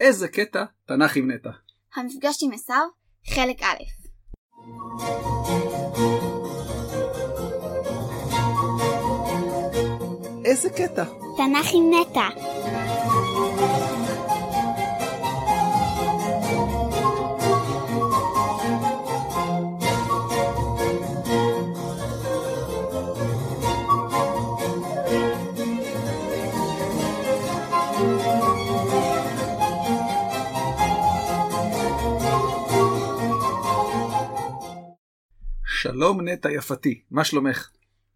איזה קטע תנ"ך עם נטע. המפגש עם עשיו, חלק א'. איזה קטע? תנ"ך עם נטע. שלום נטע יפתי, מה שלומך?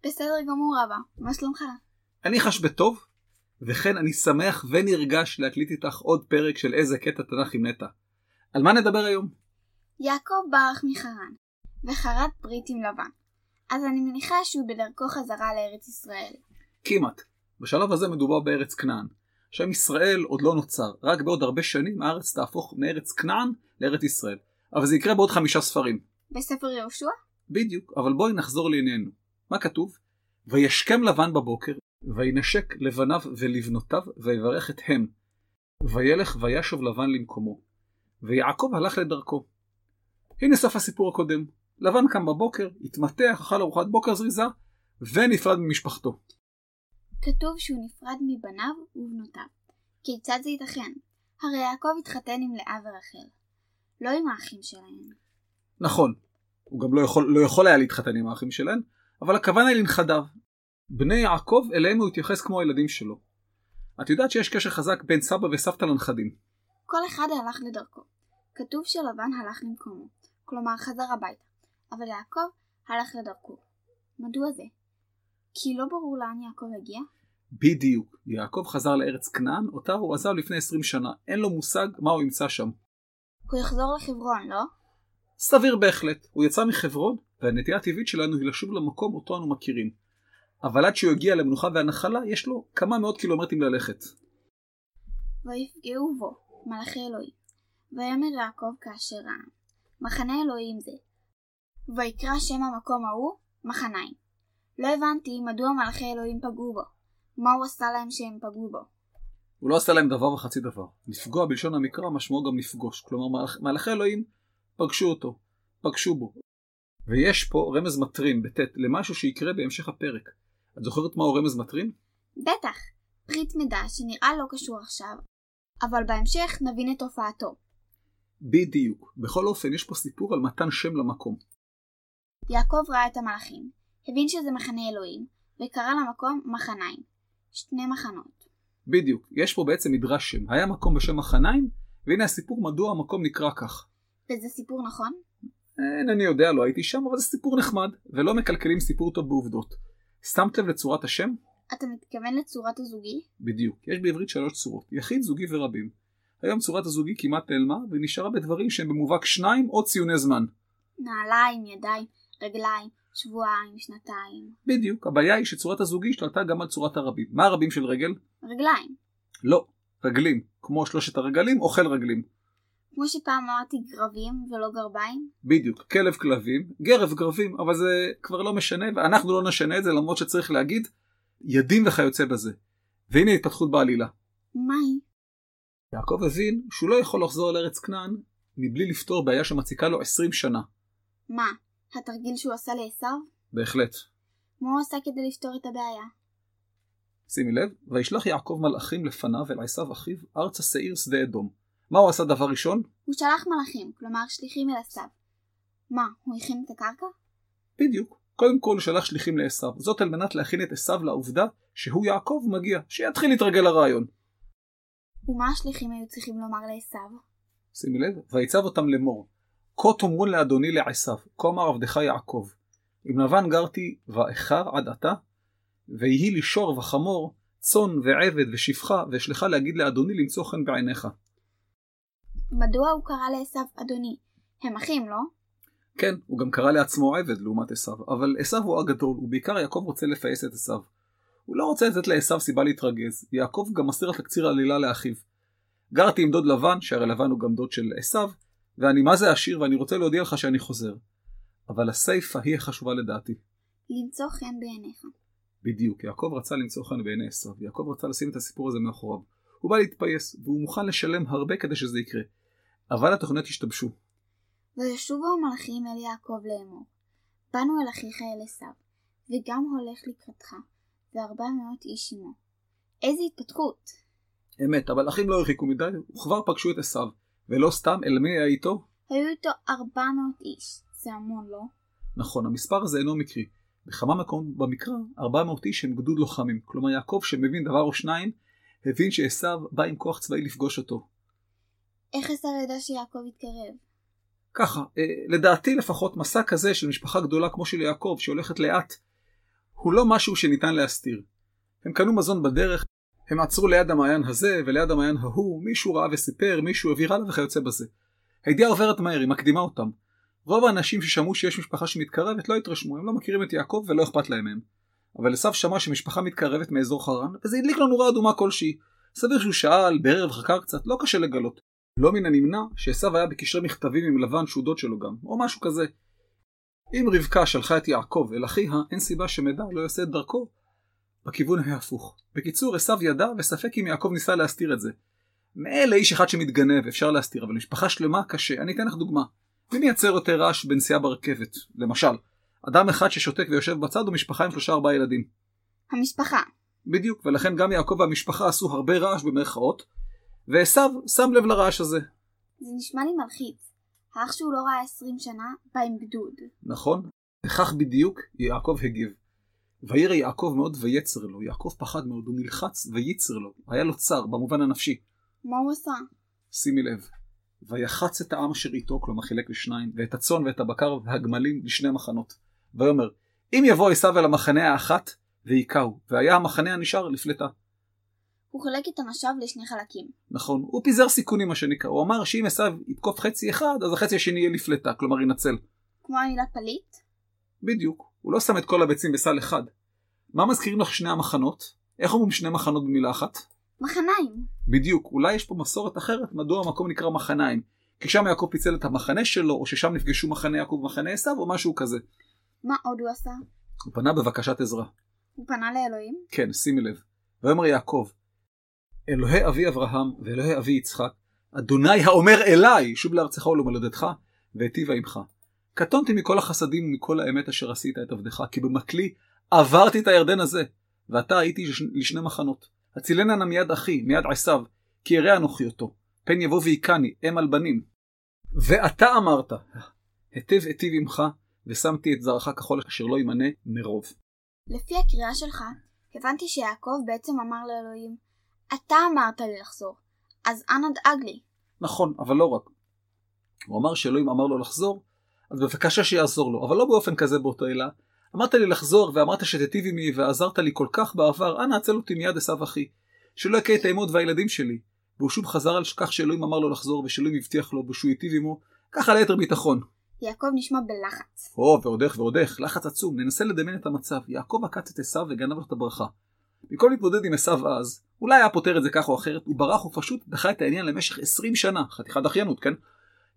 בסדר גמור אבא, מה שלומך? אני חש בטוב, וכן אני שמח ונרגש להקליט איתך עוד פרק של איזה קטע תנ"ך עם נטע. על מה נדבר היום? יעקב ברח מחרן, וחרט ברית עם לבן. אז אני מניחה שהוא בדרכו חזרה לארץ ישראל. כמעט. בשלב הזה מדובר בארץ כנען. שם ישראל עוד לא נוצר, רק בעוד הרבה שנים הארץ תהפוך מארץ כנען לארץ ישראל. אבל זה יקרה בעוד חמישה ספרים. בספר יהושע? בדיוק, אבל בואי נחזור לענייננו. מה כתוב? וישכם לבן בבוקר, וינשק לבניו ולבנותיו, ויברך את הם. וילך וישוב לבן למקומו. ויעקב הלך לדרכו. הנה סוף הסיפור הקודם. לבן קם בבוקר, התמתח, אכל ארוחת בוקר זריזה, ונפרד ממשפחתו. כתוב שהוא נפרד מבניו ובנותיו. כיצד זה ייתכן? הרי יעקב התחתן עם לאה ורחל. לא עם האחים שלהם. נכון, הוא גם לא יכול, לא יכול היה להתחתן עם האחים שלהם, אבל הכוונה היא לנכדיו. בני יעקב אליהם הוא התייחס כמו הילדים שלו. את יודעת שיש קשר חזק בין סבא וסבתא לנכדים. כל אחד הלך לדרכו. כתוב שלבן הלך למקומו, כלומר חזר הביתה, אבל יעקב הלך לדרכו. מדוע זה? כי לא ברור לאן יעקב הגיע? בדיוק. יעקב חזר לארץ כנען, אותה הוא עזב לפני 20 שנה. אין לו מושג מה הוא ימצא שם. הוא יחזור לחברון, לא? סביר בהחלט. הוא יצא מחברון, והנטייה הטבעית שלנו היא לשוב למקום אותו אנו מכירים. אבל עד שהוא יגיע למנוחה והנחלה, יש לו כמה מאות קילומטרים ללכת. ויפגעו בו מלאכי אלוהים. ויאמר יעקב כאשר ראה, מחנה אלוהים זה. ויקרא שם המקום ההוא מחניים. לא הבנתי מדוע מלאכי אלוהים פגעו בו. מה הוא עשה להם שהם פגעו בו? הוא לא עשה להם דבר וחצי דבר. לפגוע בלשון המקרא משמעו גם לפגוש. כלומר, מלאכ... מלאכי אלוהים פגשו אותו, פגשו בו. ויש פה רמז מטרים, בטית, למשהו שיקרה בהמשך הפרק. את זוכרת מהו רמז מטרים? בטח, פריט מידע שנראה לא קשור עכשיו, אבל בהמשך נבין את תופעתו. בדיוק. בכל אופן, יש פה סיפור על מתן שם למקום. יעקב ראה את המלאכים, הבין שזה מחנה אלוהים, וקרא למקום מחניים. שני מחנות. בדיוק. יש פה בעצם מדרש שם. היה מקום בשם מחניים, והנה הסיפור מדוע המקום נקרא כך. וזה סיפור נכון? אינני יודע, לא הייתי שם, אבל זה סיפור נחמד, ולא מקלקלים סיפור טוב בעובדות. שמת לב לצורת השם? אתה מתכוון לצורת הזוגי? בדיוק. יש בעברית שלוש צורות, יחיד, זוגי ורבים. היום צורת הזוגי כמעט נעלמה, ונשארה בדברים שהם במובהק שניים או ציוני זמן. נעליים, ידיים, רגליים, שבועיים, שנתיים. בדיוק. הבעיה היא שצורת הזוגי השתלטה גם על צורת הרבים. מה הרבים של רגל? רגליים. לא. רגלים. כמו שלושת הרגלים, אוכל רגלים. כמו שפעם אמרתי גרבים ולא גרביים? בדיוק. כלב כלבים, גרב גרבים, אבל זה כבר לא משנה, ואנחנו לא נשנה את זה, למרות שצריך להגיד ידים וכיוצא בזה. והנה התפתחות בעלילה. מהי? יעקב הבין שהוא לא יכול לחזור לארץ כנען מבלי לפתור בעיה שמציקה לו 20 שנה. מה, התרגיל שהוא עשה לעשו? בהחלט. מה הוא עשה כדי לפתור את הבעיה? שימי לב, וישלח יעקב מלאכים לפניו אל עשיו אחיו ארצה שעיר שדה אדום. מה הוא עשה דבר ראשון? הוא שלח מלאכים, כלומר שליחים אל עשיו. מה, הוא הכין את הקרקע? בדיוק. קודם כל הוא שלח שליחים לעשיו, זאת על מנת להכין את עשיו לעובדה שהוא יעקב מגיע, שיתחיל להתרגל לרעיון. ומה השליחים היו צריכים לומר לעשו? שימי לב, ויצב אותם לאמור, כה תאמרון לאדוני לעשיו, כה אמר עבדך יעקב, אם לבן גרתי ואיכר עד עתה, ויהי לי שור וחמור, צאן ועבד ושפחה, ואשלחה להגיד לאדוני למצוא חן בעיניך. מדוע הוא קרא לעשו אדוני? הם אחים, לא? כן, הוא גם קרא לעצמו עבד לעומת עשיו, אבל עשיו הוא הגדול, ובעיקר יעקב רוצה לפייס את עשיו. הוא לא רוצה לתת לעשיו סיבה להתרגז, יעקב גם מסר תקציר עלילה לאחיו. גרתי עם דוד לבן, שהרי לבן הוא גם דוד של עשיו, ואני מה זה עשיר ואני רוצה להודיע לך שאני חוזר. אבל הסיפה היא החשובה לדעתי. למצוא חן בעיניך. בדיוק, יעקב רצה למצוא חן בעיני עשיו, יעקב רצה לשים את הסיפור הזה מאחוריו. הוא בא להתפייס, והוא מוכן לשלם הרבה כדי שזה יקרה. אבל התוכניות השתבשו. וישובו המלאכים אל יעקב לאמור. באנו אל אחיך אל עשיו, וגם הולך לקראתך, וארבע מאות איש עמו. איזה התפתחות! אמת, אבל אחים לא הרחיקו מדי, וכבר פגשו את עשיו. ולא סתם, אלא מי היה איתו? היו איתו ארבע מאות איש. זה המון, לא? נכון, המספר הזה אינו מקרי. בכמה מקומות במקרא, 400 איש הם גדוד לוחמים. כלומר, יעקב שמבין דבר או שניים, הבין שעשיו בא עם כוח צבאי לפגוש אותו. איך עשיו ידע שיעקב יתקרב? ככה, אה, לדעתי לפחות מסע כזה של משפחה גדולה כמו של יעקב, שהולכת לאט, הוא לא משהו שניתן להסתיר. הם קנו מזון בדרך, הם עצרו ליד המעיין הזה וליד המעיין ההוא, מישהו ראה וסיפר, מישהו העביר הלאה וכיוצא בזה. הידיעה עוברת מהר, היא מקדימה אותם. רוב האנשים ששמעו שיש משפחה שמתקרבת לא התרשמו, הם לא מכירים את יעקב ולא אכפת להם מהם. אבל עשו שמע שמשפחה מתקרבת מאזור חרן, וזה הדליק לו נורה אדומה כלשהי. סביר שהוא שאל, בערב חקר קצת, לא קשה לגלות. לא מן הנמנע שעשו היה בקשרי מכתבים עם לבן שהוא דוד שלו גם, או משהו כזה. אם רבקה שלחה את יעקב אל אחיה, אין סיבה שמדע לא יעשה את דרכו בכיוון ההפוך. בקיצור, עשו ידע וספק אם יעקב ניסה להסתיר את זה. מילא איש אחד שמתגנב אפשר להסתיר, אבל משפחה שלמה קשה. אני אתן לך דוגמה. מי מייצר יותר רעש בנסיעה ברכבת? למשל, אדם אחד ששותק ויושב בצד ומשפחה עם שלושה ארבעה ילדים. המשפחה. בדיוק, ולכן גם יעקב והמשפחה עשו הרבה רעש במרכאות, ועשו שם לב לרעש הזה. זה נשמע לי מלחיץ. האח שהוא לא ראה עשרים שנה, בא עם גדוד. נכון? וכך בדיוק יעקב הגיב. וירא יעקב מאוד ויצר לו, יעקב פחד מאוד, הוא נלחץ וייצר לו, היה לו צר במובן הנפשי. מה הוא עשה? שימי לב. ויחץ את העם אשר איתו, כלומר חילק לשניים, ואת הצאן ואת הבקר והגמלים לשני מחנות. ויאמר, אם יבוא עשיו אל המחנה האחת, והיכהו, והיה המחנה הנשאר לפלטה. הוא חילק את אנשיו לשני חלקים. נכון, הוא פיזר סיכונים מה שנקרא, הוא אמר שאם עשיו יתקוף חצי אחד, אז החצי השני יהיה לפלטה, כלומר ינצל. כמו המילה פליט? בדיוק, הוא לא שם את כל הביצים בסל אחד. מה מזכירים לך שני המחנות? איך אומרים שני מחנות במילה אחת? מחניים. בדיוק, אולי יש פה מסורת אחרת מדוע המקום נקרא מחניים. כי שם יעקב פיצל את המחנה שלו, או ששם נפגשו מחנה יעקב ומחנה עשיו, או משהו כזה. מה עוד הוא עשה? הוא פנה בבקשת עזרה. הוא פנה לאלוהים? כן, שימי לב. ויאמר יעקב, אלוהי אבי אברהם ואלוהי אבי יצחק, אדוני האומר אליי, שוב לארצך ולמולדתך, והיטיבה עמך. קטונתי מכל החסדים ומכל האמת אשר עשית את עבדך, כי במקלי עברתי את הירדן הזה, ועתה הייתי לשני מחנות. הצילנה נא מיד אחי, מיד עשיו, כי ירא אנוכי אותו, פן יבוא והיכני, אם על בנים. ואתה אמרת, היטב היטיב עמך, ושמתי את זרעך כחול אשר לא ימנה מרוב. לפי הקריאה שלך, הבנתי שיעקב בעצם אמר לאלוהים, אתה אמרת לי לחזור, אז אנא דאג לי. נכון, אבל לא רק. הוא אמר שאלוהים אמר לו לחזור, אז בבקשה שיעזור לו, אבל לא באופן כזה באותו עילה. אמרת לי לחזור ואמרת שתיטיב עמי ועזרת לי כל כך בעבר, אנא הצל אותי מיד עשיו אחי. שלא יכה את האמות והילדים שלי. והוא שוב חזר על כך שאלוהים אמר לו לחזור ושאלוהים הבטיח לו ושהוא ייטיב עמו, ככה ליתר ביטחון. יעקב נשמע בלחץ. או, ועוד איך ועוד איך, לחץ עצום, ננסה לדמיין את המצב. יעקב עקץ את עשיו וגנב לו את הברכה. במקום להתמודד עם עשיו אז, אולי היה פותר את זה כך או אחרת, הוא ברח ופשוט דחה את העניין למשך 20 שנה, חתיכת דחיינות, כן?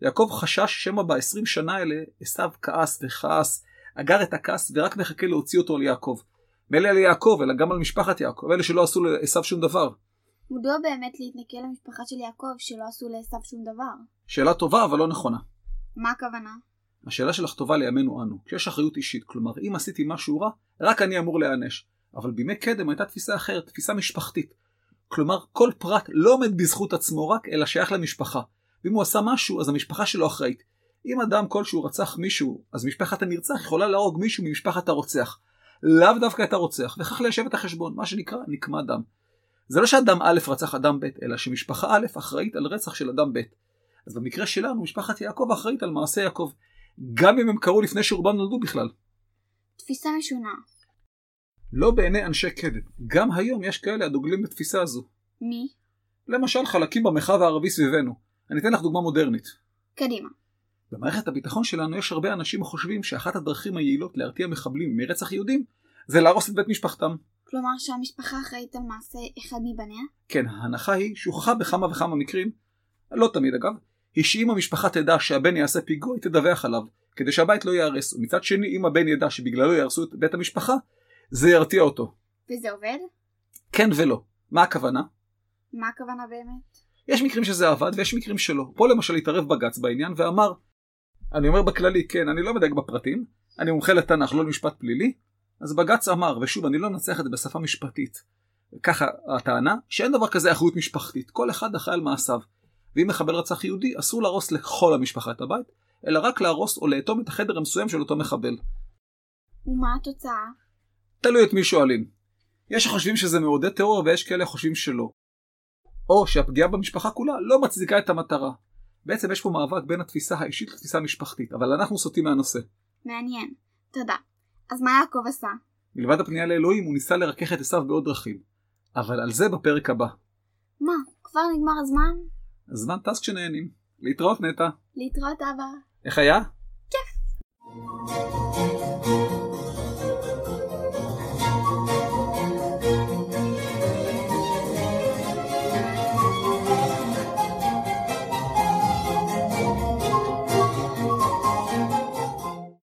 יעקב חשש שמא ב-20 שנה האלה עשיו כעס וכעס, אגר את הכעס ורק מחכה להוציא אותו על יעקב. מילא על יעקב, אלא גם על משפחת יעקב, אלה שלא עשו לעשיו שום דבר. מדוע באמת להתנכל למשפחה של יעקב שלא עשו לעשיו שום דבר? שאלה טובה אבל לא נכונה. מה הכוונה? השאלה שלך טובה לימינו אנו, כשיש אחריות אישית, כלומר אם עשיתי משהו רע, רק אני אמור להיענש. אבל בימי קדם הייתה תפיסה אחרת, תפיסה משפחתית. כלומר, כל פרט לא עומד בזכות עצמו רק, אלא שייך למשפחה. ואם הוא עשה משהו, אז המשפחה שלו אחראית. אם אדם כלשהו רצח מישהו, אז משפחת הנרצח יכולה להרוג מישהו ממשפחת הרוצח. לאו דווקא את הרוצח, וכך ליישב את החשבון, מה שנקרא נקמת דם. זה לא שאדם א' רצח אדם ב', אלא שמשפחה א' אחראית על רצח של אדם ב'. אז במקרה שלנו, משפחת יעקב אחראית על מעשה יעקב, גם אם הם קרו לפני שרובם נולדו בכלל. תפיסה משונה. לא בעיני אנשי קדם. גם היום יש כאלה הדוגלים בתפיסה הזו. מי? למשל חלקים במרחב הערבי סביבנו. אני אתן לך דוגמה מודרנית. קדימה. במערכת הביטחון שלנו יש הרבה אנשים החושבים שאחת הדרכים היעילות להרתיע מחבלים מרצח יהודים זה להרוס את בית משפחתם. כלומר שהמשפחה אחראית על מעשה אחד מבניה? כן, ההנחה היא שהוכחה בכמה וכמה מקרים, לא תמיד אגב, היא שאם המשפחה תדע שהבן יעשה פיגוע היא תדווח עליו, כדי שהבית לא ייהרס, ומצד שני אם הבן ידע שבגללו יהרסו את בית המשפחה, זה ירתיע אותו. וזה עובד? כן ולא. מה הכוונה? מה הכוונה באמת? יש מקרים שזה עבד ויש מקרים שלא. פה למשל התערב בג"ץ בעניין ואמר, אני אומר בכללי, כן, אני לא מדייק בפרטים, אני מומחה לתנ"ך, לא למשפט פלילי, אז בג"ץ אמר, ושוב, אני לא מנצח את זה בשפה משפטית, ככה הטענה, שאין דבר כזה אחריות משפחתית, כל אחד אחראי על מעשיו. ואם מחבל רצח יהודי, אסור להרוס לכל המשפחה את הבית, אלא רק להרוס או לאטום את החדר המסוים של אותו מחבל. ומה התוצאה? תלוי את מי שואלים. יש שחושבים שזה מעודד טרור ויש כאלה חושבים שלא. או שהפגיעה במשפחה כולה לא מצדיקה את המטרה. בעצם יש פה מאבק בין התפיסה האישית לתפיסה המשפחתית, אבל אנחנו סוטים מהנושא. מעניין. תודה. אז מה יעקב עשה? מלבד הפנייה לאלוהים הוא ניסה לרכך את עשיו בעוד דרכים. אבל על זה בפרק הבא. מה, כבר נגמר הזמן? הזמן טס כשנהנים. להתראות נטע. להתראות אבא. איך היה? כיף.